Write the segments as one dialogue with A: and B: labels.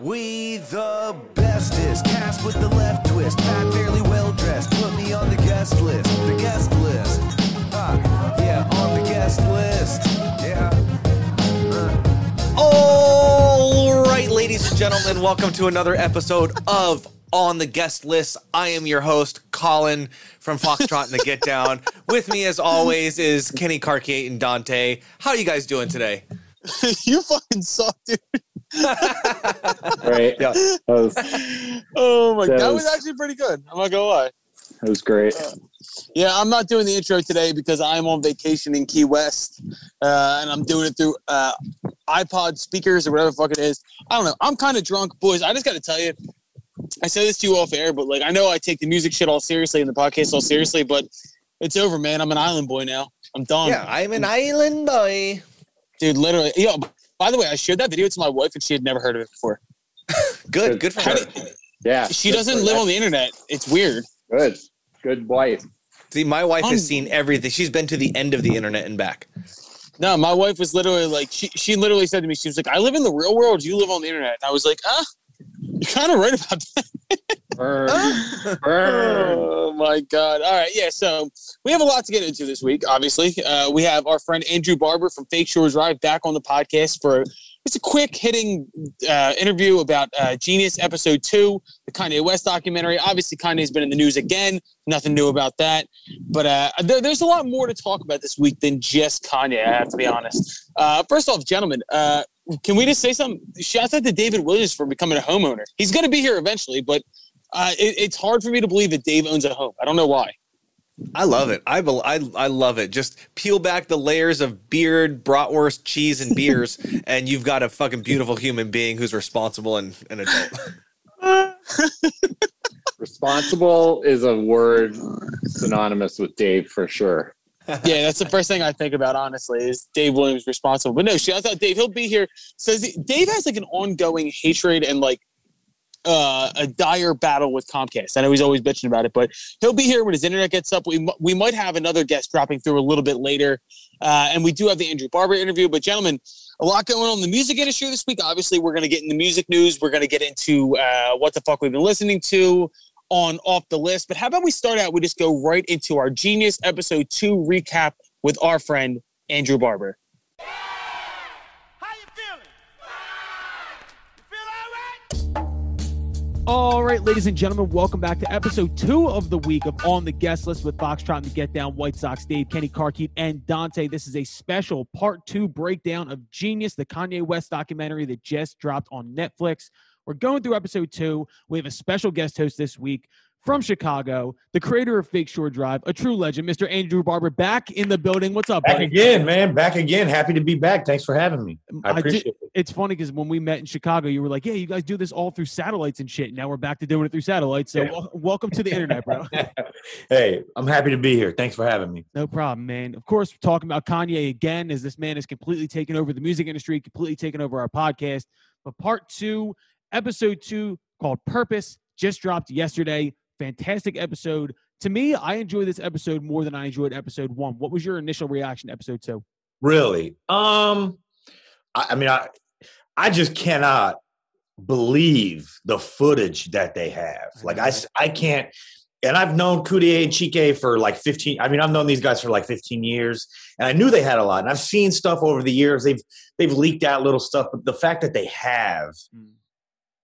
A: We the bestest, cast with the left twist, fat, fairly well dressed. Put me on the guest list, the guest list. Ah, yeah, on the guest list. Yeah.
B: All right, ladies and gentlemen, welcome to another episode of On the Guest List. I am your host, Colin from Foxtrot and the Get Down. With me, as always, is Kenny Carkeet and Dante. How are you guys doing today?
C: you fucking suck, dude.
D: Right.
B: Yeah.
D: That was,
C: Oh my
D: That
C: that was
D: was-
C: actually pretty good. I'm not gonna lie.
D: that was great.
C: Yeah, I'm not doing the intro today because I'm on vacation in Key West, uh, and I'm doing it through uh, iPod speakers or whatever the fuck it is. I don't know. I'm kind of drunk, boys. I just got to tell you, I said this to you off air, but like I know I take the music shit all seriously and the podcast all seriously, but it's over, man. I'm an island boy now. I'm done.
B: Yeah, I'm an island boy.
C: dude. Literally. Yo, by the way, I shared that video to my wife, and she had never heard of it before.
B: Good, good for her.
C: do-
D: Yeah.
C: she doesn't live
D: that.
C: on the internet. It's weird.
D: Good. Good wife.
B: See, my wife
C: Um,
B: has seen everything. She's been to the end of the internet and back.
C: No, my wife was literally like, she, she literally said to me, she was like, I live in the real world. You live on the internet. And I was like, ah, you're kind of right about that.
D: Burn. Burn.
C: Oh my God. All right. Yeah. So we have a lot to get into this week, obviously. Uh, we have our friend Andrew Barber from Fake Shores Drive back on the podcast for just a quick hitting uh, interview about uh, Genius episode two, the Kanye West documentary. Obviously, Kanye's been in the news again. Nothing new about that. But uh, there, there's a lot more to talk about this week than just Kanye, I have to be honest. Uh, first off, gentlemen, uh, can we just say something? Shout out to David Williams for becoming a homeowner. He's going to be here eventually, but uh, it, it's hard for me to believe that Dave owns a home. I don't know why.
B: I love it. I, bel I I love it. Just peel back the layers of beard, bratwurst, cheese, and beers, and you've got a fucking beautiful human being who's responsible and an adult.
D: Responsible is a word synonymous with Dave for sure.
C: yeah, that's the first thing I think about, honestly, is Dave Williams responsible. But no, shout out Dave. He'll be here. Says he- Dave has like an ongoing hatred and like uh, a dire battle with Comcast. I know he's always bitching about it, but he'll be here when his internet gets up. We, we might have another guest dropping through a little bit later. Uh, and we do have the Andrew Barber interview. But, gentlemen, a lot going on in the music industry this week. Obviously, we're going to get into music news. We're going to get into uh, what the fuck we've been listening to on off the list. But how about we start out? We just go right into our Genius episode two recap with our friend Andrew Barber.
E: All right,
F: ladies and gentlemen, welcome back to episode two of the week of On the Guest List with Foxtrot and the Get Down, White Sox, Dave, Kenny Carkeet, and Dante. This is a special part two breakdown of Genius, the Kanye West documentary that just dropped on Netflix. We're going through episode two. We have a special guest host this week from Chicago, the creator of Fake Shore Drive, a true legend, Mr. Andrew Barber, back in the building. What's up,
G: Back
F: buddy?
G: again, man. Back again. Happy to be back. Thanks for having me. Um, I
F: did-
G: appreciate it.
F: it's funny because when we met in Chicago, you were like, "Yeah, you guys do this all through satellites and shit." Now we're back to doing it through satellites. So
G: Yeah.
F: wel- welcome to the internet, bro.
G: hey, I'm happy to be here. Thanks for having me.
F: no problem, man. Of course, talking about Kanye again, as this man has completely taken over the music industry, completely taken over our podcast. But part two, episode two, called "Purpose," just dropped yesterday. Fantastic episode. To me, I enjoyed this episode more than I enjoyed episode one. What was your initial reaction to episode two?
G: Really? Um, I, I mean, I I just cannot believe the footage that they have. Like I I can't. And I've known Kudier and Chike for like 15. I mean, I've known these guys for like 15 years, and I knew they had a lot. And I've seen stuff over the years. They've they've leaked out little stuff, but the fact that they have
F: Mm.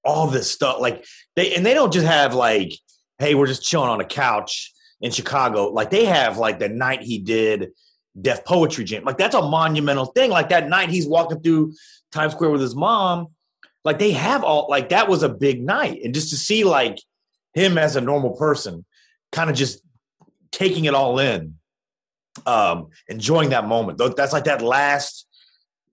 G: all this stuff, like they and they don't just have like, hey, we're just chilling on a couch in Chicago. Like they have like the night he did Def Poetry Jam. Like that's a monumental thing. Like that night he's walking through Times Square with his mom. Like they have all like that was a big night. And just to see like him as a normal person, kind of just taking it all in, um, enjoying that moment. That's like that last,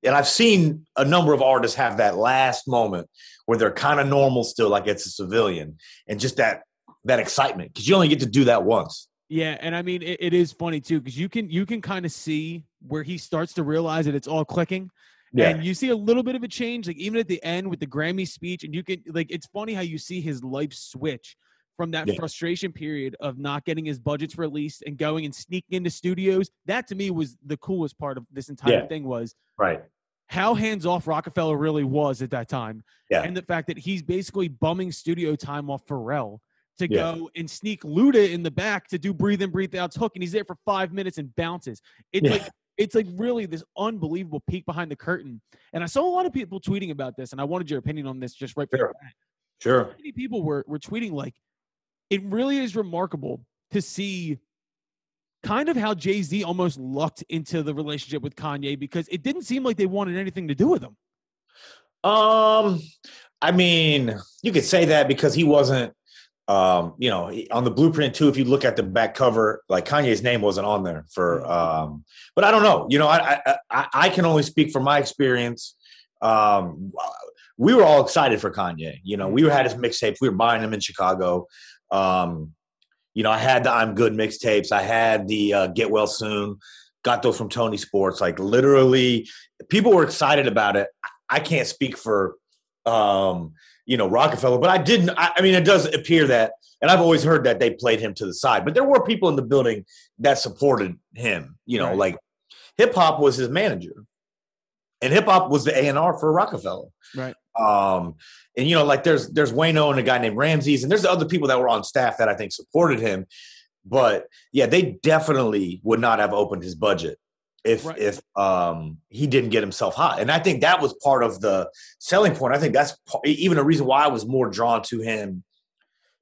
G: and I've seen a number of artists have that last moment where they're kind of normal still, like it's a civilian, and just that that excitement because you only get to do that once.
F: Yeah, and I mean it, it is funny too because you can you can kind of see where he starts to realize that it's all clicking, and you see a little bit of a change, like even at the end with the Grammy speech, and you can like it's funny how you see his life switch from that
G: Yeah.
F: frustration period of not getting his budgets released and going and sneaking into studios. That to me was the coolest part of this entire
G: Yeah.
F: thing was
G: right.
F: how hands off Rockefeller really was at that time.
G: Yeah.
F: And the fact that he's basically bumming studio time off Pharrell to
G: Yeah.
F: go and sneak Luda in the back to do breathe in, breathe out's hook, and he's there for five minutes and bounces. It's
G: Yeah.
F: like it's like really this unbelievable peek behind the curtain. And I saw a lot of people tweeting about this, and I wanted your opinion on this just right
G: Sure. Sure.
F: Many people were were tweeting like it really is remarkable to see kind of how Jay Z almost lucked into the relationship with Kanye because it didn't seem like they wanted anything to do with him.
G: Um, I mean, you could say that because he wasn't, um, you know, on the blueprint too. If you look at the back cover, like Kanye's name wasn't on there for. Um, but I don't know. You know, I I, I, can only speak from my experience. Um, we were all excited for Kanye. You know, we had his mixtapes. We were buying them in Chicago. Um, you know, I had the I'm Good mixtapes. I had the uh, Get Well Soon. Got those from Tony Sports. Like literally, people were excited about it. I can't speak for um, you know Rockefeller, but I didn't. I, I mean, it does appear that, and I've always heard that they played him to the side, but there were people in the building that supported him. You know,
F: Right.
G: like hip hop was his manager, and hip hop was the A and R for Rockefeller.
F: Right.
G: Um, and you know, like there's there's Wayno and a guy named Ramses, and there's other people that were on staff that I think supported him. But yeah, they definitely would not have opened his budget if
F: Right.
G: if um he didn't get himself hot. And I think that was part of the selling point. I think that's even a reason why I was more drawn to him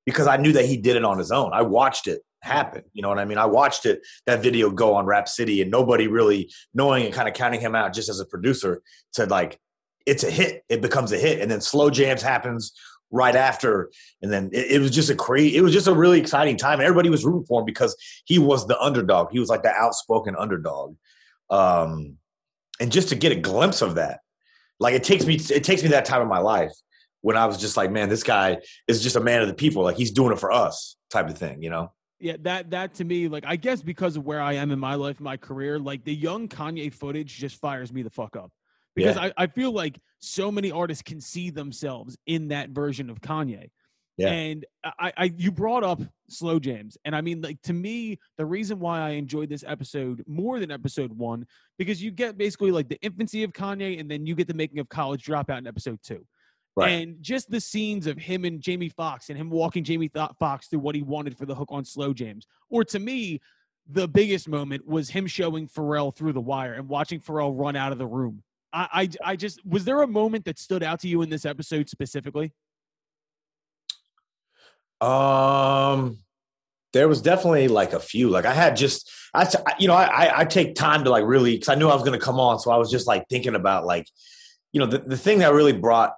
G: because I knew that he did it on his own. I watched it happen. You know what I mean? I watched it that video go on Rap City and nobody really knowing and kind of counting him out just as a producer to like it's a hit. It becomes a hit and then slow jams happens right after and then it, it was just a crazy it was just a really exciting time and everybody was rooting for him because he was the underdog he was like the outspoken underdog um and just to get a glimpse of that like it takes me it takes me that time in my life when i was just like man this guy is just a man of the people like he's doing it for us type of thing you know
F: Yeah, that that to me, like I guess because of where I am in my life, my career, like the young Kanye footage just fires me the fuck up. Because
G: Yeah.
F: I, I feel like so many artists can see themselves in that version of Kanye.
G: Yeah.
F: And I, I you brought up slow jams. And I mean, like to me, the reason why I enjoyed this episode more than episode one, because you get basically like the infancy of Kanye and then you get the making of college dropout in episode two.
G: Right.
F: And just the scenes of him and Jamie Foxx and him walking Jamie Th- Foxx through what he wanted for the hook on Slow Jamz. Or to me, the biggest moment was him showing Pharrell through the wire and watching Pharrell run out of the room. I, I, I just was there a moment that stood out to you in this episode specifically?
G: Um, there was definitely like a few. Like I had just, I you know, I, I, take time to like really, because I knew I was going to come on, so I was just like thinking about like, you know, the, the thing that really brought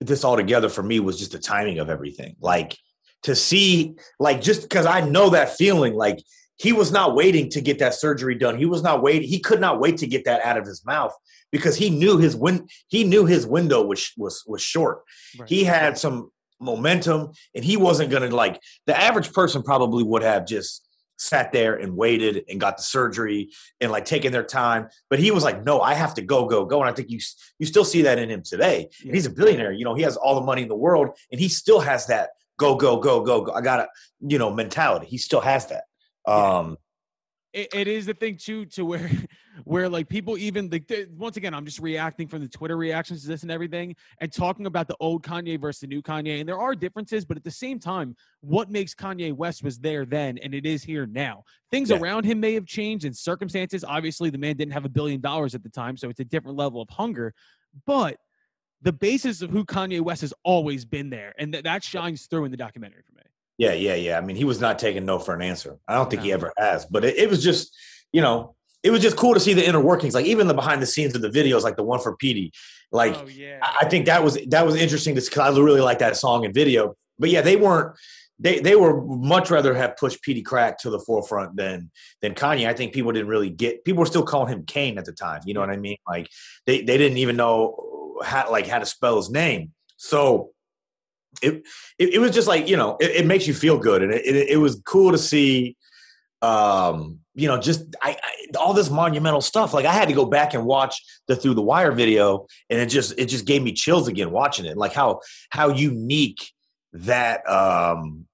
G: this all together for me was just the timing of everything. Like to see, like just because I know that feeling, like he was not waiting to get that surgery done. He was not waiting. He could not wait to get that out of his mouth because he knew his win. He knew his window was was was short.
F: Right.
G: He had some momentum, and he wasn't going to like the average person probably would have just sat there and waited and got the surgery and like taking their time. But he was like, no, I have to go, go, go. And I think you you still see that in him today. And he's a billionaire. You know, he has all the money in the world, and he still has that go, go, go, go, go. I gotta, you know, mentality. He still has that. Um,
F: it, it is the thing too to where where like people even like th- once again i'm just reacting from the twitter reactions to this and everything and talking about the old kanye versus the new kanye and there are differences but at the same time what makes kanye west was there then and it is here now. Things
G: Yeah.
F: around him may have changed and circumstances obviously the man didn't have a billion dollars at the time so it's a different level of hunger but the basis of who kanye west has always been there and th- that shines through in the documentary for me
G: Yeah, yeah, yeah. I mean, he was not taking no for an answer. I don't think he ever has. But it, it was just, you know, it was just cool to see the inner workings, like even the behind the scenes of the videos, like the one for Petey. Like,
F: oh yeah
G: I I think that was that was interesting because I really like that song and video. But yeah, they weren't. They they were much rather have pushed Peedi Crakk to the forefront than than Kanye. I think people didn't really get. People were still calling him Kane at the time. You know what I mean? Like they they didn't even know how like how to spell his name. So it it, it was just like you know it, it makes you feel good and it, it, it was cool to see um you know just I, I all this monumental stuff like i had to go back and watch the through the wire video and it just it just gave me chills again watching it like how how unique that um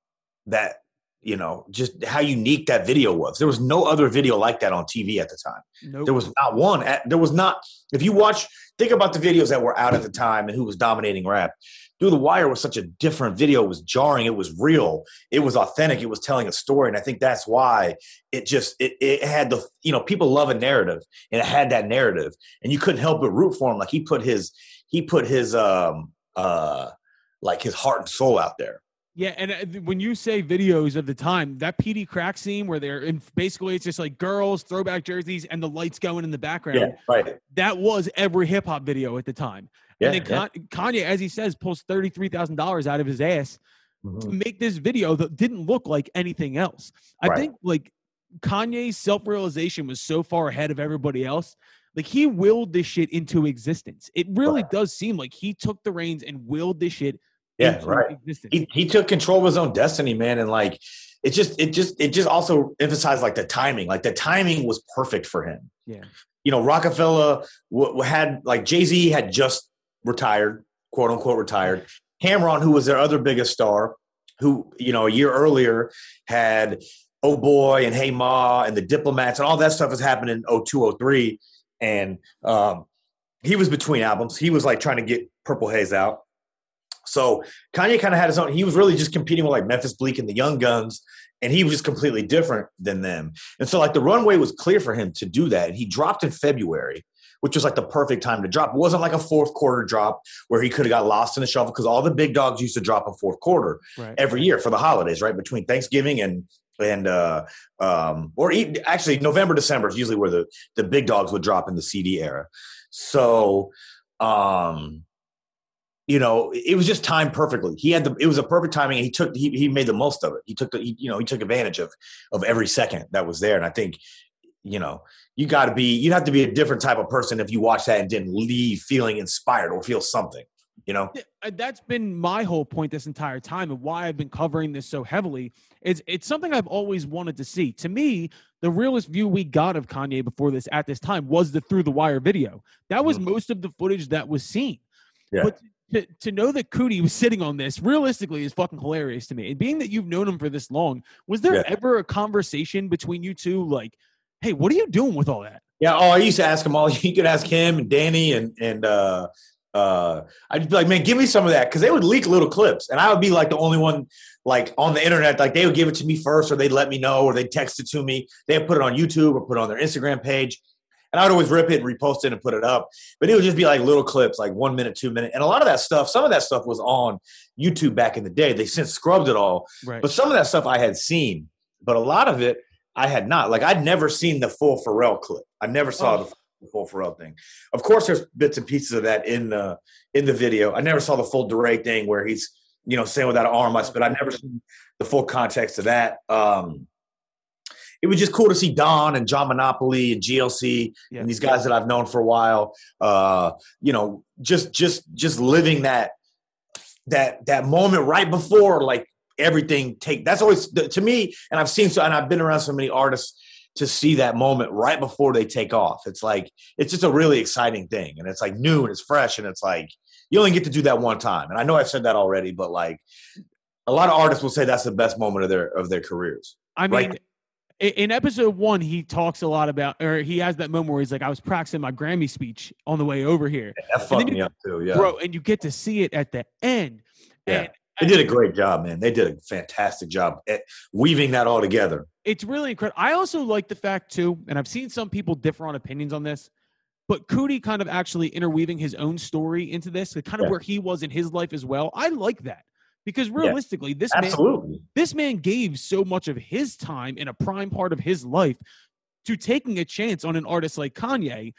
G: that you know just how unique that video was there was no other video like that on tv at the time
F: nope.
G: there was not one. At, there was not. If you watch think about the videos that were out at the time and who was dominating rap. Through the Wire was such a different video. It was jarring. It was real. It was authentic. It was telling a story, and I think that's why it just it, it had the you know people love a narrative, and it had that narrative, and you couldn't help but root for him. Like he put his he put his um uh like his heart and soul out there.
F: Yeah, and uh, when you say videos of the time, that Peedi Crakk scene where they're in basically it's just like girls, throwback jerseys, and the lights going in the background.
G: Yeah, right.
F: That was every hip hop video at the time.
G: Yeah,
F: and then
G: yeah.
F: Kanye, as he says, pulls thirty three thousand dollars out of his ass to
G: Mhm.
F: make this video that didn't look like anything else. I
G: Right.
F: think like Kanye's self realization was so far ahead of everybody else. Like he willed this shit into existence. It really
G: Right.
F: does seem like he took the reins and willed this shit
G: Yeah, right.
F: existence.
G: he, he took control of his own destiny, man, and like it just it just it just also emphasized like the timing. Like the timing was perfect for him.
F: Yeah.
G: You know, Rockefeller w- had like Jay Z had just retired, quote unquote retired. Cam'ron, who was their other biggest star, who you know a year earlier had Oh Boy and Hey Ma and the Diplomats and all that stuff was happening in 02, 03. and um, he was between albums. He was like trying to get Purple Haze out. So Kanye kind of had his own. He was really just competing with like Memphis Bleek and the Young Guns, and he was just completely different than them. And so like the runway was clear for him to do that, and he dropped in February, which was like the perfect time to drop. It wasn't like a fourth quarter drop where he could have got lost in the shuffle because all the big dogs used to drop a fourth quarter
F: right.
G: every year for the holidays, right between Thanksgiving and and uh um or e- actually November December is usually where the the big dogs would drop in the CD era. So um you know it was just timed perfectly. He had the it was a perfect timing and he took he, he made the most of it. He took the he, you know he took advantage of of every second that was there and I think you know you got to be you'd have to be a different type of person if you watch that and didn't leave feeling inspired or feel something, you know.
F: That's been my whole point this entire time and why I've been covering this so heavily. Is it's something I've always wanted to see. To me, the realest view we got of Kanye before this at this time was the Through the Wire video. That was
G: Mhm.
F: most of the footage that was seen.
G: Yeah.
F: But to, to know that Coodie was sitting on this realistically is fucking hilarious to me. And being that you've known him for this long, was there
G: Yeah.
F: ever a conversation between you two like, hey, what are you doing with all that?
G: Yeah. Oh, I used to ask him all. You could ask him and Danny and and uh, uh, I'd be like, man, give me some of that because they would leak little clips, and I would be like the only one like on the internet. Like they would give it to me first, or they'd let me know, or they'd text it to me. They'd put it on YouTube or put it on their Instagram page, and I would always rip it and repost it and put it up. But it would just be like little clips, like one minute, two minute, and a lot of that stuff. Some of that stuff was on YouTube back in the day. They since scrubbed it all,
F: Right.
G: but some of that stuff I had seen, but a lot of it I had not. Like I'd never seen the full Pharrell clip. I never saw
F: Oh.
G: the the full Pharrell thing. Of course, there's bits and pieces of that in the in the video. I never saw the full Dre thing where he's you know saying without an arm, but I never seen the full context of that. Um, it was just cool to see Don and John Monopoly and GLC
F: Yeah.
G: and these guys that I've known for a while. Uh, you know, just just just living that that that moment right before like everything take. That's always to me, and I've seen so, and I've been around so many artists to see that moment right before they take off. It's like it's just a really exciting thing, and it's like new and it's fresh, and it's like you only get to do that one time. And I know I've said that already, but like a lot of artists will say that's the best moment of their of their careers.
F: I mean,
G: Right.
F: In episode one, he talks a lot about, or he has that moment where he's like, I was practicing my Grammy speech on the way over here.
G: That fucked me
F: you-
G: up too. Yeah,
F: Bro, and you get to see it at the end.
G: Yeah.
F: And
G: they did a great job, man. They did a fantastic job at weaving that all together.
F: it's really incredible. I also like the fact too, and I've seen some people differ on opinions on this, but Coodie kind of actually interweaving his own story into this, kind of
G: Yeah.
F: where he was in his life as well. I like that because realistically, this man this man gave so much of his time in a prime part of his life to taking a chance on an artist like Kanye.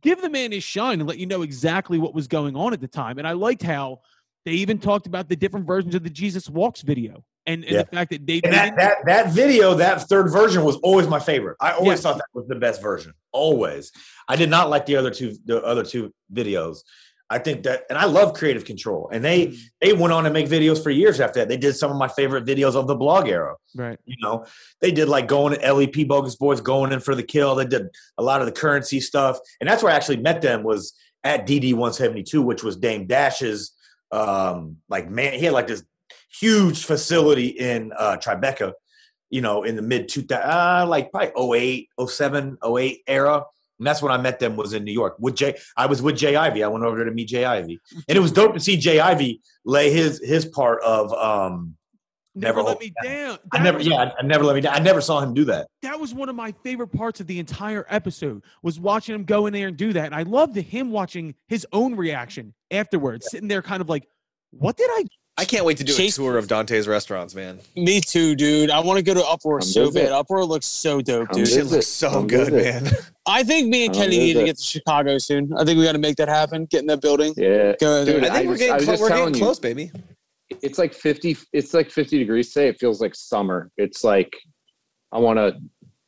F: Give the man his shine and let you know exactly what was going on at the time. And I liked how they even talked about the different versions of the Jesus Walks video and, and
G: Yeah.
F: the fact that they, they
G: that, that that video, that third version was always my favorite. I always
F: Yes.
G: thought that was the best version. Always. I did not like the other two the other two videos. I think that and I love creative control. And they
F: Mm,
G: they went on to make videos for years after that. They did some of my favorite videos of the blog era.
F: right.
G: You know, they did like going to LEP Bogus Boys going in for the kill. They did a lot of the Curren$y stuff. And that's where I actually met them was at DD 172, which was Dame Dash's um like man, he had like this huge facility in uh Tribeca, you know, in the mid 2000 uh, like probably 08, 07, 08 era. And that's when I met them was in New York with Jay. I was with J. Ivy. I went over there to meet J. Ivy, and it was dope to see J. Ivy lay his his part of um.
F: Never,
G: Never
F: let me
G: me
F: down.
G: I
F: That
G: never,
F: was-
G: yeah, I, I never let me down. I never saw him do that.
F: that was one of my favorite parts of the entire episode was watching him go in there and do that and i loved him watching his own reaction afterwards sitting there kind of like what did i
B: I can't wait to do
C: Chase-
B: a tour of Dante's restaurants, man.
C: Me too, dude. I want to go to Uproar
D: Come
C: so
D: visit.
C: bad. Uproar looks so dope,
D: Come
C: dude.
B: Shit
D: visit.
B: looks so
D: Come
B: good,
D: visit.
B: man.
C: I think me and
D: Come
C: Kenny need to get to Chicago soon. I think we got to make that happen. Get in that building.
D: Yeah.
C: Go there.
D: Dude,
B: I think
D: I
B: we're
D: was- I
B: getting,
D: was
B: clo-
D: just
B: we're
D: telling
B: getting
D: you.
B: close, baby.
D: It's like 50 it's like 50 degrees today. It feels like summer. It's like I want to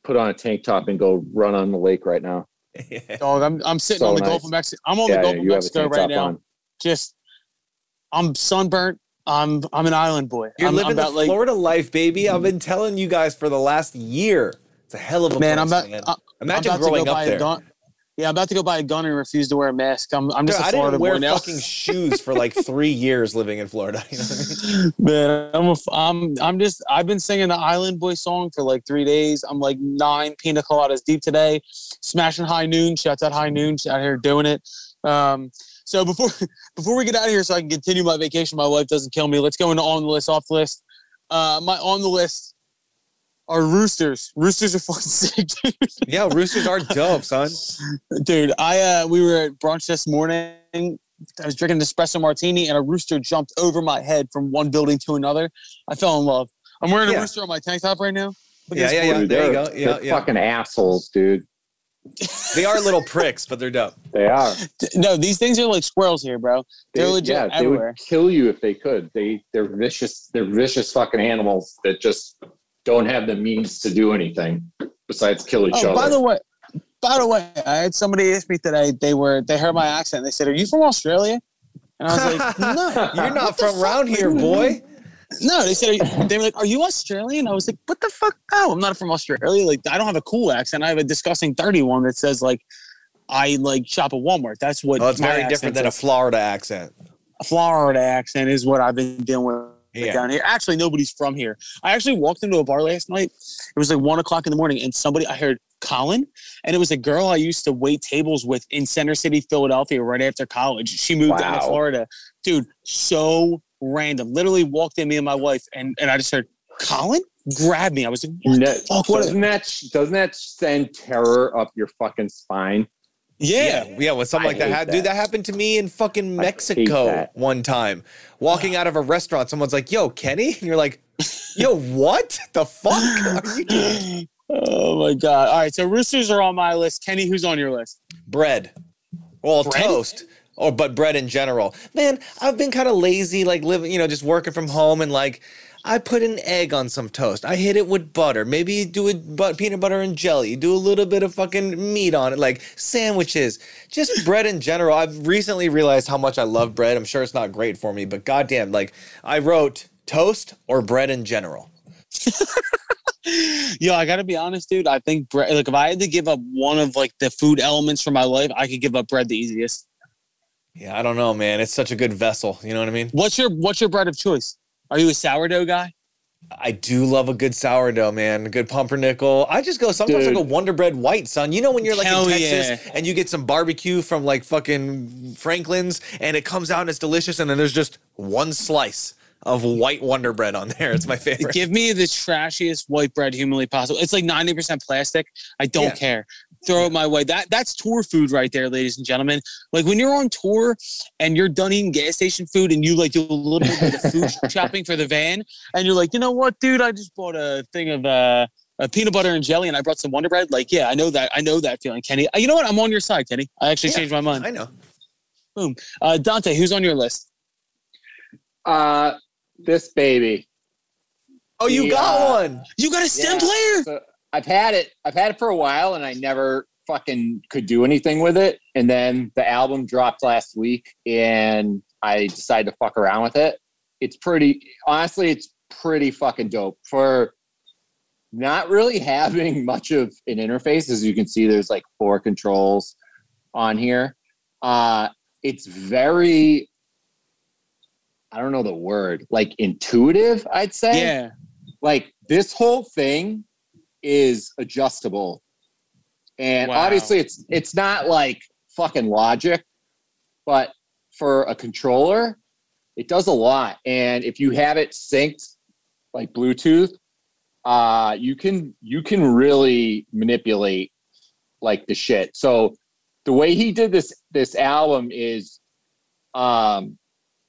D: put on a tank top and go run on the lake right now.
C: Dog, I'm I'm sitting
D: So
C: on the
D: nice.
C: Gulf of Mexico. I'm on
D: yeah,
C: the Gulf
D: yeah,
C: of
D: you have a
C: Mexico right now.
D: on.
C: Just I'm sunburnt. I'm I'm an island boy.
B: You're
C: I'm,
B: living
C: I'm
B: the
C: about like
B: Florida life, baby. I've been telling you guys for the last year. It's a hell of a
C: man. I'm about
B: man.
C: I-
B: Imagine
C: I'm about
B: growing
C: to go
B: up
C: a
B: there.
C: gun. Yeah, I'm about to go buy a gun and refuse to wear a mask. I'm I'm
B: Dude,
C: just a
B: I
C: Florida
B: didn't wear
C: boy now.
B: fucking shoes for like three years living in Florida. You know what I mean?
C: Man, I'm, a, I'm I'm just I've been singing the Island Boy song for like three days. I'm like nine pina coladas deep today, smashing High Noon. Shouts out High Noon out here doing it. Um, so before before we get out of here, so I can continue my vacation, my wife doesn't kill me. Let's go into on the list, off the list. Uh, my on the list are roosters. Roosters are fucking sick, dude.
B: Yeah, roosters are dope, son.
C: dude. I uh, we were at brunch this morning. I was drinking an espresso martini, and a rooster jumped over my head from one building to another. I fell in love. I'm wearing a
B: Yeah.
C: rooster on my tank top right now.
B: Yeah, yeah, yeah. There you go. Yeah,
D: they're
B: yeah.
D: fucking assholes, dude.
B: They are little pricks, but they're dope.
D: They are.
C: No, these things are like squirrels here, bro. They're
D: They-
C: legit
D: yeah, they would kill you if they could. They they're vicious. They're vicious fucking animals that just don't have the means to do anything besides kill each
C: Oh,
D: other.
C: by the way, by the way, I had somebody ask me today. They were they heard my accent. They said, "Are you from Australia?" And I was like, "No,
B: You're not from around here, boy.
C: No." They said "Are you-" they were like, "Are you Australian?" I was like, "What the fuck? No, I'm not from Australia. Like, I don't have a cool accent. I have a disgusting dirty one that says like." I like shop at Walmart. That's what.
B: Well, it's very different than a. Florida accent.
C: a Florida accent is what I've been dealing with
B: Yeah.
C: down here. Actually, nobody's from here. I actually walked into a bar last night. It was like one o'clock in the morning, and somebody I heard Colin, and it was a girl I used to wait tables with in Center City, Philadelphia, right after college. She moved down to Florida, dude. So random. Literally walked in me and my wife, and and I just heard Colin grab me. I was like, what
D: No,
C: the fuck?
D: Doesn't that doesn't that send terror up your fucking spine?
C: Yeah.
B: Yeah, yeah. When something
D: I
B: like that,
D: hate
B: happened, dude,
D: that.
B: that happened to me in fucking Mexico one time. Walking out of a restaurant, someone's like, "Yo, Kenny," and you're like, "Yo, what the fuck are you?
C: Oh my god! All right, so roosters are on my list. Kenny, who's on your list?
B: Bread, well,
C: Bread?
B: toast, or but bread in general. Man, I've been kind of lazy, like living, you know, just working from home, and like. I put an egg on some toast. I hit it with butter. Maybe you do it but peanut butter and jelly. You do a little bit of fucking meat on it, like sandwiches. Just bread in general. I've recently realized how much I love bread. I'm sure it's not great for me, but goddamn, like I wrote toast or bread in general.
C: Yo, I gotta be honest, dude. I think bread. Like, if I had to give up one of like the food elements for my life, I could give up bread the easiest.
B: Yeah, I don't know, man. It's such a good vessel. You know what I mean?
C: What's your What's your bread of choice? Are you a sourdough guy?
B: I do love a good sourdough, man. A good pumpernickel. I just go sometimes
D: Dude.
B: like a Wonder Bread white, son. You know when you're like
C: Hell
B: in Texas
C: yeah.
B: and you get some barbecue from like fucking Franklin's and it comes out and it's delicious and then there's just one slice of white Wonder Bread on there. It's my favorite.
C: Give me the trashiest white bread humanly possible. It's like ninety percent plastic. I don't
B: Yeah.
C: care. Throw it my way. That that's tour food right there, ladies and gentlemen. Like when you're on tour and you're done eating gas station food and you like do a little bit of food shopping for the van, and you're like, you know what, dude, I just bought a thing of uh, uh, peanut butter and jelly, and I brought some Wonder Bread. Like, yeah, I know that. I know that feeling, Kenny. Uh, you know what? I'm on your side, Kenny. I actually
B: Yeah.
C: changed my mind.
B: I know. Boom.
C: Uh, Dante, who's on your list?
D: Uh, this baby.
B: Oh, you
D: The,
B: got
D: uh,
B: one.
C: You got a stem
D: Yeah.
C: player.
D: So I've had it. I've had it for a while, and I never fucking could do anything with it. And then the album dropped last week, and I decided to fuck around with it. It's pretty. Honestly, it's pretty fucking dope for not really having much of an interface. As you can see, there's like four controls on here. Uh, it's very. I don't know the word, like intuitive, I'd say
C: Yeah.
D: like this whole thing is adjustable And
C: Wow.
D: obviously it's it's not like fucking logic, but for a controller, it does a lot. And if you have it synced like Bluetooth, uh you can you can really manipulate like the shit. So the way he did this this album is um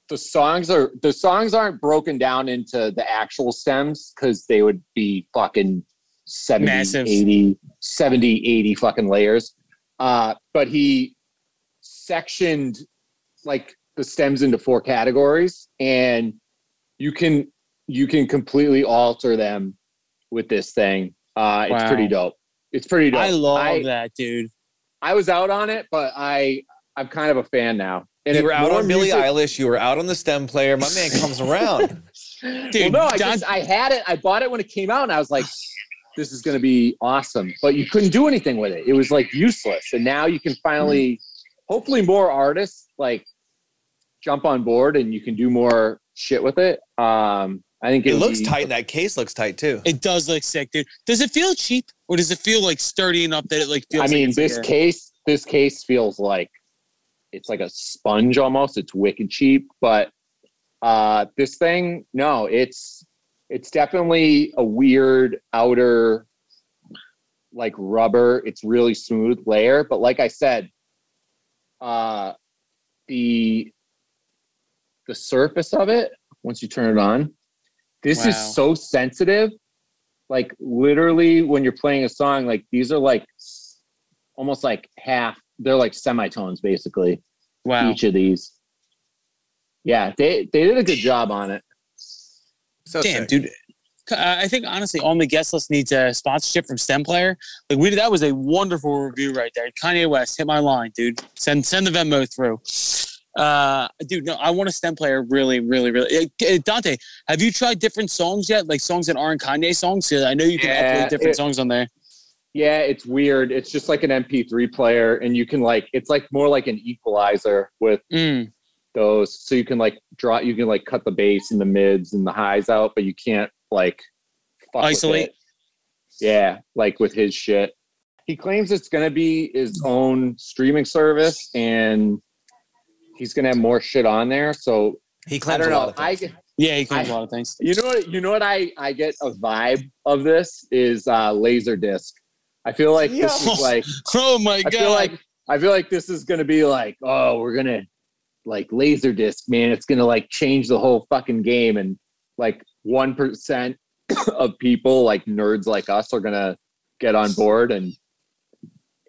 D: the songs are the songs aren't broken down into the actual stems because they would be fucking 70
C: Massive.
D: 80 70 80 fucking layers uh but he sectioned like the stems into four categories and you can you can completely alter them with this thing uh it's pretty dope it's pretty dope
C: I love
D: I,
C: that, dude.
D: I was out on it but i i'm kind of a fan now and
B: you
D: if
B: were out
D: more
B: on Billie
D: music-
B: Eilish. You were out on the stem player. My man comes around.
C: Dude,
D: well, no, I
C: Don-
D: just I had it. I bought it when it came out, and I was like, "This is going to be awesome." But you couldn't do anything with it. It was like useless. And now you can finally, hopefully, more artists like jump on board, and you can do more shit with it. Um, I think
B: It
D: it'll
B: looks
D: be-
B: tight. That case looks tight too.
C: It does look sick, dude. Does it feel cheap, or does it feel like sturdy enough that it like feels?
D: I
C: like
D: mean,
C: it's
D: this
C: like
D: case, this case feels like it's like a sponge almost. It's wicked cheap, but uh, this thing, no, it's it's definitely a weird outer like rubber. It's really smooth layer, but like I said, uh, the the surface of it once you turn it on, this
C: Wow.
D: is so sensitive. Like literally, when you're playing a song, like these are like almost like half. They're like semitones, basically.
C: wow.
D: Each of these. Yeah, they they did a good job on it.
B: So
C: Damn,
B: sick.
C: dude. Uh, I think honestly, on the guest list needs a sponsorship from STEM Player. Like we, that was a wonderful review right there. Kanye West, hit my line, dude. Send send the Venmo through. Uh, dude, no, I want a STEM player. Really, really, really. Uh, uh, Dante, have you tried different songs yet? Like songs that aren't Kanye songs? 'Cause I know you can
D: Yeah,
C: upload different
D: it-
C: songs on there.
D: Yeah, it's weird. It's just like an MP3 player, and you can like it's like more like an equalizer with
C: Mm,
D: those. So you can like draw, you can like cut the bass and the mids and the highs out, but you can't like fuck
C: Isolate.
D: Yeah, like with his shit. He claims it's gonna be his own streaming service, and he's gonna have more shit on there. So
B: he
D: I
B: claims
D: don't
B: a lot
D: know.
B: of
D: I
C: yeah, he claims
D: I-
C: a lot of things.
D: you know what? You know what? I I get a vibe of this is uh, laser disc. I feel like this is like
C: Oh my god!
D: I feel like I feel like this is gonna be like, oh, we're gonna like laser disc, man. It's gonna like change the whole fucking game, and like one percent of people, like nerds like us, are gonna get on board, and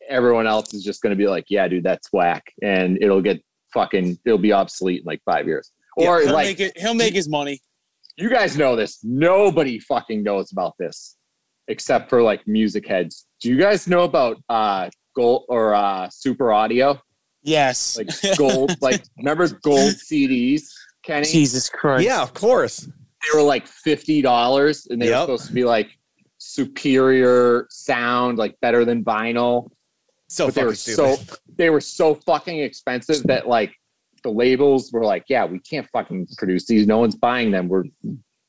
D: everyone else is just gonna be like, yeah, dude, that's whack, and it'll get fucking, it'll be obsolete in like five years.
B: Yeah,
D: Or
C: he'll
D: like
C: make it. He'll make his money.
D: you guys know this. Nobody fucking knows about this except for like music heads. Do you guys know about uh gold or uh super audio?
C: Yes.
D: Like gold, like remember gold CDs, Kenny?
C: Jesus Christ.
B: Yeah, of course.
D: They were like fifty dollars and they
B: Yep.
D: were supposed to be like superior sound, like better than vinyl.
B: So
D: but they were
B: stupid.
D: so they were so fucking expensive that like the labels were like, yeah, we can't fucking produce these. No one's buying them. We're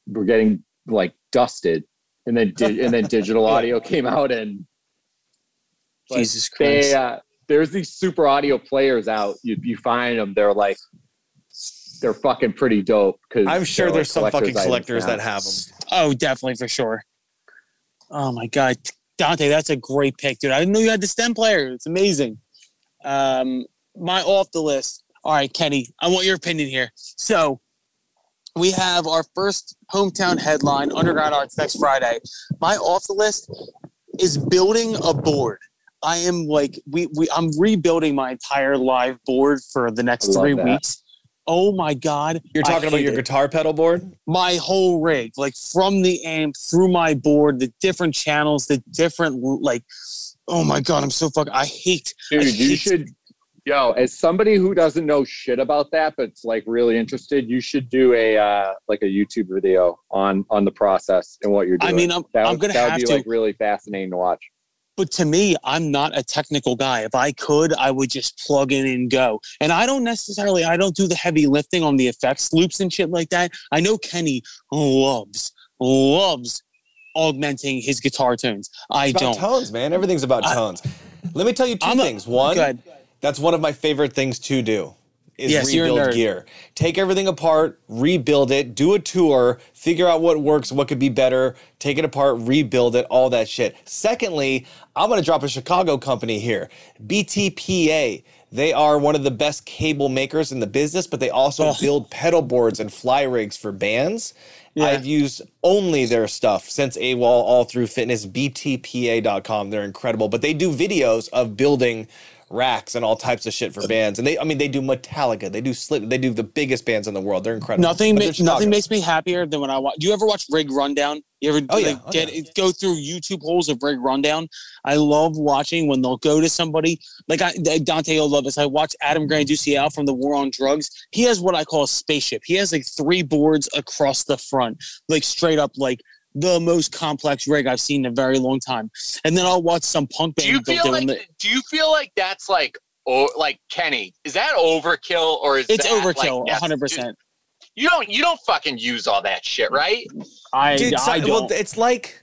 D: we're getting like dusted. And then di- and then digital audio came out and but
C: Jesus Christ.
D: they uh, there's these super audio players out. You you find them, they're like they're fucking pretty dope. Because
B: I'm sure there's some fucking collectors that have them.
C: Oh, definitely for sure. Oh my god, Dante, that's a great pick, dude. I didn't know you had the stem player. It's amazing. Um, my off the list. All right, Kenny, I want your opinion here. So we have our first hometown headline, Underground Arts, next Friday. My off the list is building a board. I am like we we I'm rebuilding my entire live board for the next three
D: that.
C: weeks. Oh my god.
B: You're talking about your
C: it
B: guitar pedal board?
C: my whole rig, like from the amp through my board, the different channels, the different like. Oh my god, I'm so fucking. I hate. I
D: Dude, you should yo, as somebody who doesn't know shit about that, but's like really interested, you should do a uh like a YouTube video on on the process and what you're doing.
C: I mean, I'm
D: that
C: I'm
D: would,
C: gonna
D: that would
C: have
D: be
C: to.
D: like really fascinating to watch.
C: But to me, I'm not a technical guy. If I could, I would just plug in and go. And I don't necessarily. I don't do the heavy lifting on the effects loops and shit like that. I know Kenny loves loves augmenting his guitar tunes. I
B: It's
C: don't.
B: tones, man. Everything's about
C: I-
B: tones. Let me tell you 2
C: a-
B: things. One, that's one of my favorite things to do. Is
C: Yes,
B: rebuild gear. Take everything apart, rebuild it, do a tour, figure out what works, what could be better, take it apart, rebuild it, all that shit. Secondly, I'm gonna drop a Chicago company here, BTPA. They are one of the best cable makers in the business, but they also
C: Oh.
B: build pedal boards and fly rigs for bands.
C: Yeah.
B: I've used only their stuff since AWOL all through fitness, btpa.com. They're incredible, but they do videos of building racks and all types of shit for uh, bands. And they, I mean, they do Metallica, they do Slip, they do the biggest bands in the world. They're incredible.
C: Nothing, ma-
B: they're
C: nothing makes me happier than when I watch. Do you ever watch Rig Rundown? You ever
B: Oh, yeah.
C: like,
B: Oh,
C: get
B: yeah.
C: go through YouTube holes of Rig Rundown? I love watching when they'll go to somebody like I, Dante. will love this. I watch Adam Granduciel from the War on Drugs. He has what I call a spaceship. He has like three boards across the front, like straight up, like the most complex rig I've seen in a very long time. And then I'll watch some punk band.
H: Do you feel like?
C: it.
H: Do you feel like that's like? Oh, like Kenny, is that overkill or is
C: It's
H: that,
C: overkill, hundred percent.
H: You don't. You don't fucking use all that shit, right?
C: I,
B: Dude,
C: I
B: so- well,
C: don't.
B: it's like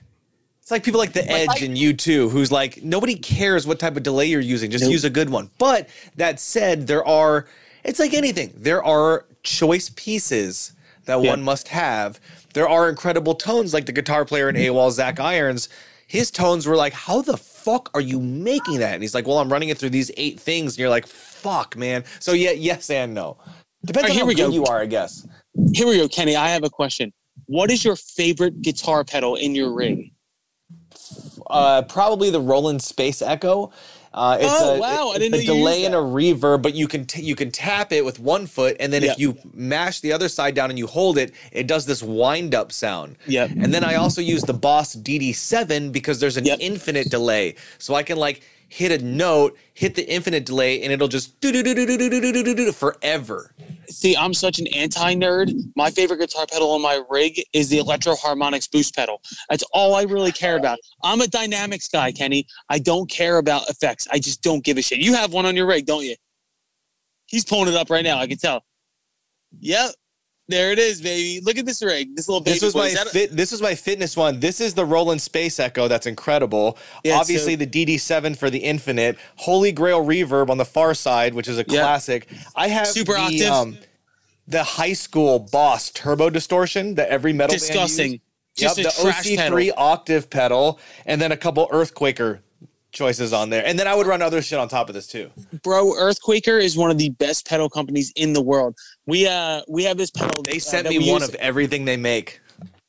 B: it's like people like the Edge
H: like-
B: and U2, who's like nobody cares what type of delay you're using, just
C: Nope.
B: use a good one. But that said, there are it's like anything. There are choice pieces that
C: Yeah.
B: one must have. There are incredible tones, like the guitar player in AWOL, Zach Irons. His tones were like, "How the fuck are you making that?" And he's like, "Well, I'm running it through these eight things." And you're like, "Fuck, man." So yeah, yes and no. Depends
C: right,
B: on
C: here
B: how
C: we
B: good
C: go.
B: you are, I guess.
C: Here we go, Kenny. I have a question. What is your favorite guitar pedal in your rig?
B: uh, probably the Roland Space Echo. Uh, it's
C: Oh,
B: a,
C: wow, I didn't
B: a delay and a reverb, but you can t- you can tap it with one foot, and then
C: Yep.
B: if you mash the other side down and you hold it, it does this wind up sound.
C: Yep.
B: And then I also use the Boss DD7 because there's an
C: Yep.
B: infinite delay, so I can like hit a note, hit the infinite delay, and it'll just do do do do do do do do do do forever.
C: See, I'm such an anti-nerd. My favorite guitar pedal on my rig is the Electro-Harmonix boost pedal. That's all I really care about. I'm a dynamics guy, Kenny. I don't care about effects. I just don't give a shit. You have one on your rig, don't you? He's pulling it up right now. I can tell. Yep. There it is, baby. Look at this rig. This little baby.
B: This was
C: boy.
B: my
C: a-
B: fit. This was my fitness one. This is the Roland Space Echo. That's incredible.
C: Yeah,
B: Obviously,
C: so-
B: the DD7 for the Infinite. Holy Grail reverb on the far side, which is a
C: Yeah.
B: classic. I have
C: Super
B: the,
C: octave.
B: Um, the high school Boss turbo distortion that every metal band
C: disgusting.
B: uses.
C: Just
B: yep, the
C: trash
B: OC3
C: pedal.
B: octave pedal, and then a couple Earthquaker choices on there. And then I would run other shit on top of this too.
C: Bro, Earthquaker is one of the best pedal companies in the world. We uh we have this pedal.
B: They
C: uh,
B: sent
C: that
B: me one
C: use-
B: of everything they make.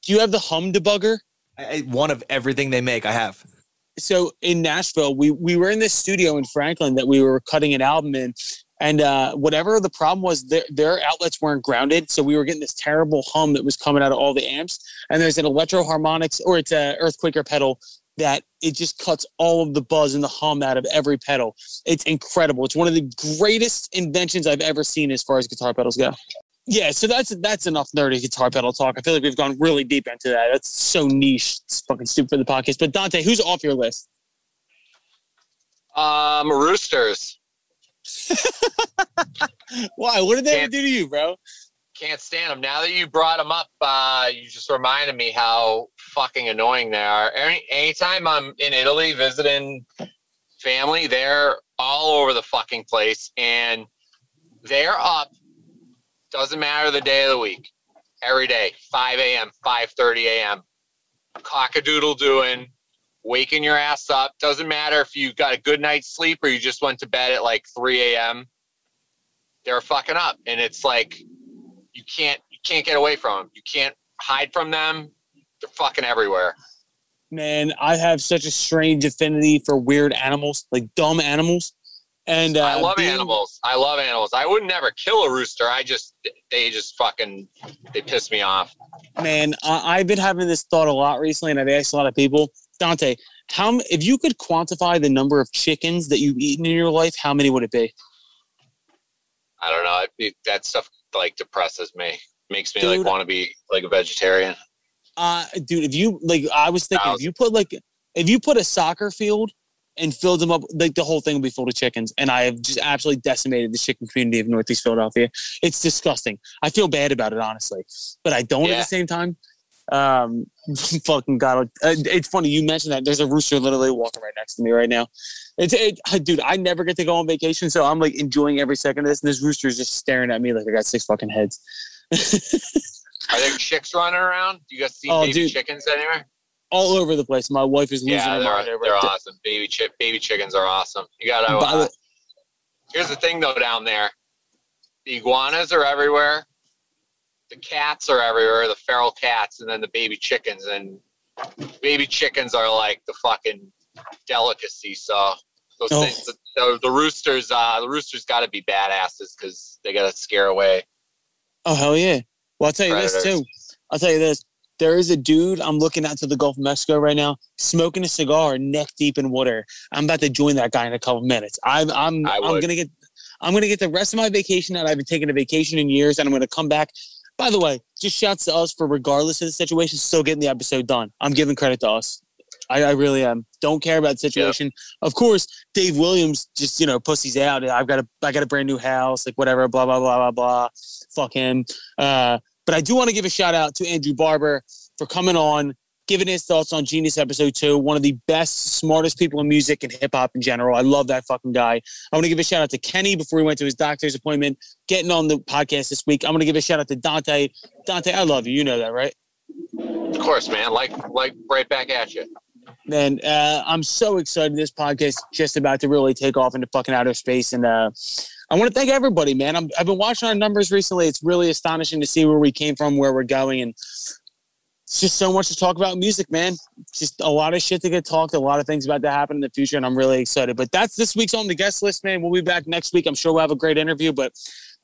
C: Do you have the hum debugger?
B: I, I- one of everything they make. I have.
C: so in Nashville, we we were in this studio in Franklin that we were cutting an album in, and uh, whatever the problem was, their their outlets weren't grounded, so we were getting this terrible hum that was coming out of all the amps. And there's an Electro-Harmonix or it's a Earthquaker pedal that it just cuts all of the buzz and the hum out of every pedal. It's incredible. It's one of the greatest inventions I've ever seen as far as guitar pedals go. Yeah, so that's that's enough nerdy guitar pedal talk. I feel like we've gone really deep into that. That's so niche. It's fucking stupid for the podcast. But Dante, who's off your list?
H: Um, roosters.
C: Why? What did they
H: Can't-
C: do to you, bro?
H: Can't stand them. Now that you brought them up, uh, you just reminded me how fucking annoying they are. Any anytime I'm in Italy visiting family, they're all over the fucking place, and they're up. Doesn't matter the day of the week. Every day, 5 a.m., 5:30 a.m. Cockadoodle doing, waking your ass up. Doesn't matter if you got a good night's sleep or you just went to bed at like 3 a.m. They're fucking up, and it's like you can't you can't get away from them. You can't hide from them. They're fucking everywhere.
C: Man, I have such a strange affinity for weird animals, like dumb animals. And uh,
H: I love
C: being-
H: animals. I love animals. I would never kill a rooster. I just they just fucking they piss me off.
C: Man, I, I've been having this thought a lot recently, and I've asked a lot of people. Dante, how if you could quantify the number of chickens that you've eaten in your life, how many would it be?
H: I don't know. It, that stuff like depresses me. Makes me
C: Dude.
H: like want to be like a vegetarian.
C: Uh, dude, if you like, I was thinking if you put like, if you put a soccer field and filled them up, like the whole thing would be full of chickens. And I have just absolutely decimated the chicken community of Northeast Philadelphia. It's disgusting. I feel bad about it, honestly, but I don't at the same time. Um, fucking god, uh, it's funny you mentioned that. There's a rooster literally walking right next to me right now. It's it, dude. I never get to go on vacation, so I'm like enjoying every second of this. And this rooster is just staring at me like I got six fucking heads.
H: Are there chicks running around? Do you guys see
C: Oh,
H: baby
C: dude.
H: chickens anywhere?
C: All over the place. My wife is losing
H: Yeah,
C: her mind
H: they're, awesome. Baby chick, baby chickens are awesome. You gotta. Uh,
C: the-
H: here's the thing though, down there, the iguanas are everywhere. The cats are everywhere. The feral cats, and then the baby chickens. And baby chickens are like the fucking delicacy. So those
C: Oh.
H: things, the, the, the roosters, uh, the roosters got to be badasses because they got to scare away.
C: Oh hell yeah! Well, I'll tell you this too. I'll tell you this. There is a dude I'm looking out to the Gulf of Mexico right now, smoking a cigar, neck deep in water. I'm about to join that guy in a couple minutes. I'm I'm I'm gonna get I'm gonna get the rest of my vacation that I've been taking a vacation in years, and I'm gonna come back. By the way, just shouts to us for regardless of the situation, still getting the episode done. I'm giving credit to us. I, I really am. Don't care about the situation. Of course, Dave Williams just you know pussies out. I've got a I got a brand new house, like whatever, blah blah blah blah blah. Fuck him. Uh, but I do want to give a shout out to Andrew Barber for coming on, giving his thoughts on jeen-yuhs episode two. One of the best, smartest people in music and hip hop in general. I love that fucking guy. I want to give a shout out to Kenny before he went to his doctor's appointment, getting on the podcast this week. I'm going to give a shout out to Dante. Dante, I love you. You know that, right?
H: Of course, man. Like like right back at you.
C: Man, uh, I'm so excited. This podcast is just about to really take off into fucking outer space. And uh, I want to thank everybody, man. I'm, I've been watching our numbers recently. It's really astonishing to see where we came from, where we're going. And it's just so much to talk about music, man. Just a lot of shit to get talked, a lot of things about to happen in the future. And I'm really excited. But that's this week's on the guest list, man. We'll be back next week. I'm sure we'll have a great interview. But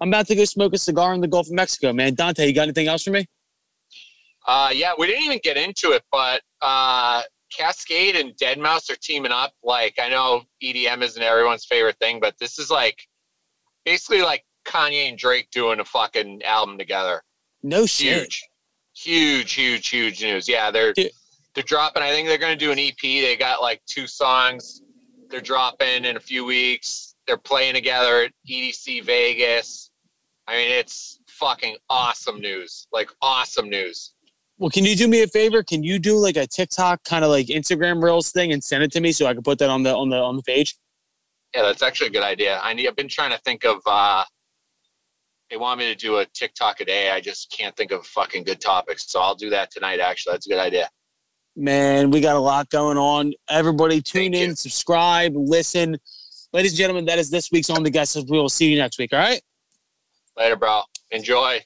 C: I'm about to go smoke a cigar in the Gulf of Mexico, man. Dante, you got anything else for me?
H: Uh, yeah, we didn't even get into it, but uh, Kaskade and deadmau5 are teaming up. Like, I know EDM isn't everyone's favorite thing, but this is like basically like Kanye and Drake doing a fucking album together.
C: No shit.
H: Huge, huge, huge, huge news. Yeah, they're they're dropping. I think they're going to do an EP. They got like two songs. They're dropping in a few weeks. They're playing together at EDC Vegas. I mean, it's fucking awesome news. Like awesome news.
C: Well, can you do me a favor? Can you do like a TikTok kind of like Instagram Reels thing and send it to me so I can put that on the on the on the page?
H: Yeah, that's actually a good idea. I need. I've been trying to think of. uh They want me to do a TikTok a day. I just can't think of fucking good topics, so I'll do that tonight. Actually, that's a good idea.
C: Man, we got a lot going on. Everybody tune
H: Thank
C: in,
H: you.
C: subscribe, listen. Ladies and gentlemen, that is this week's on the guest. We will see you next week. All right.
H: Later, bro. Enjoy.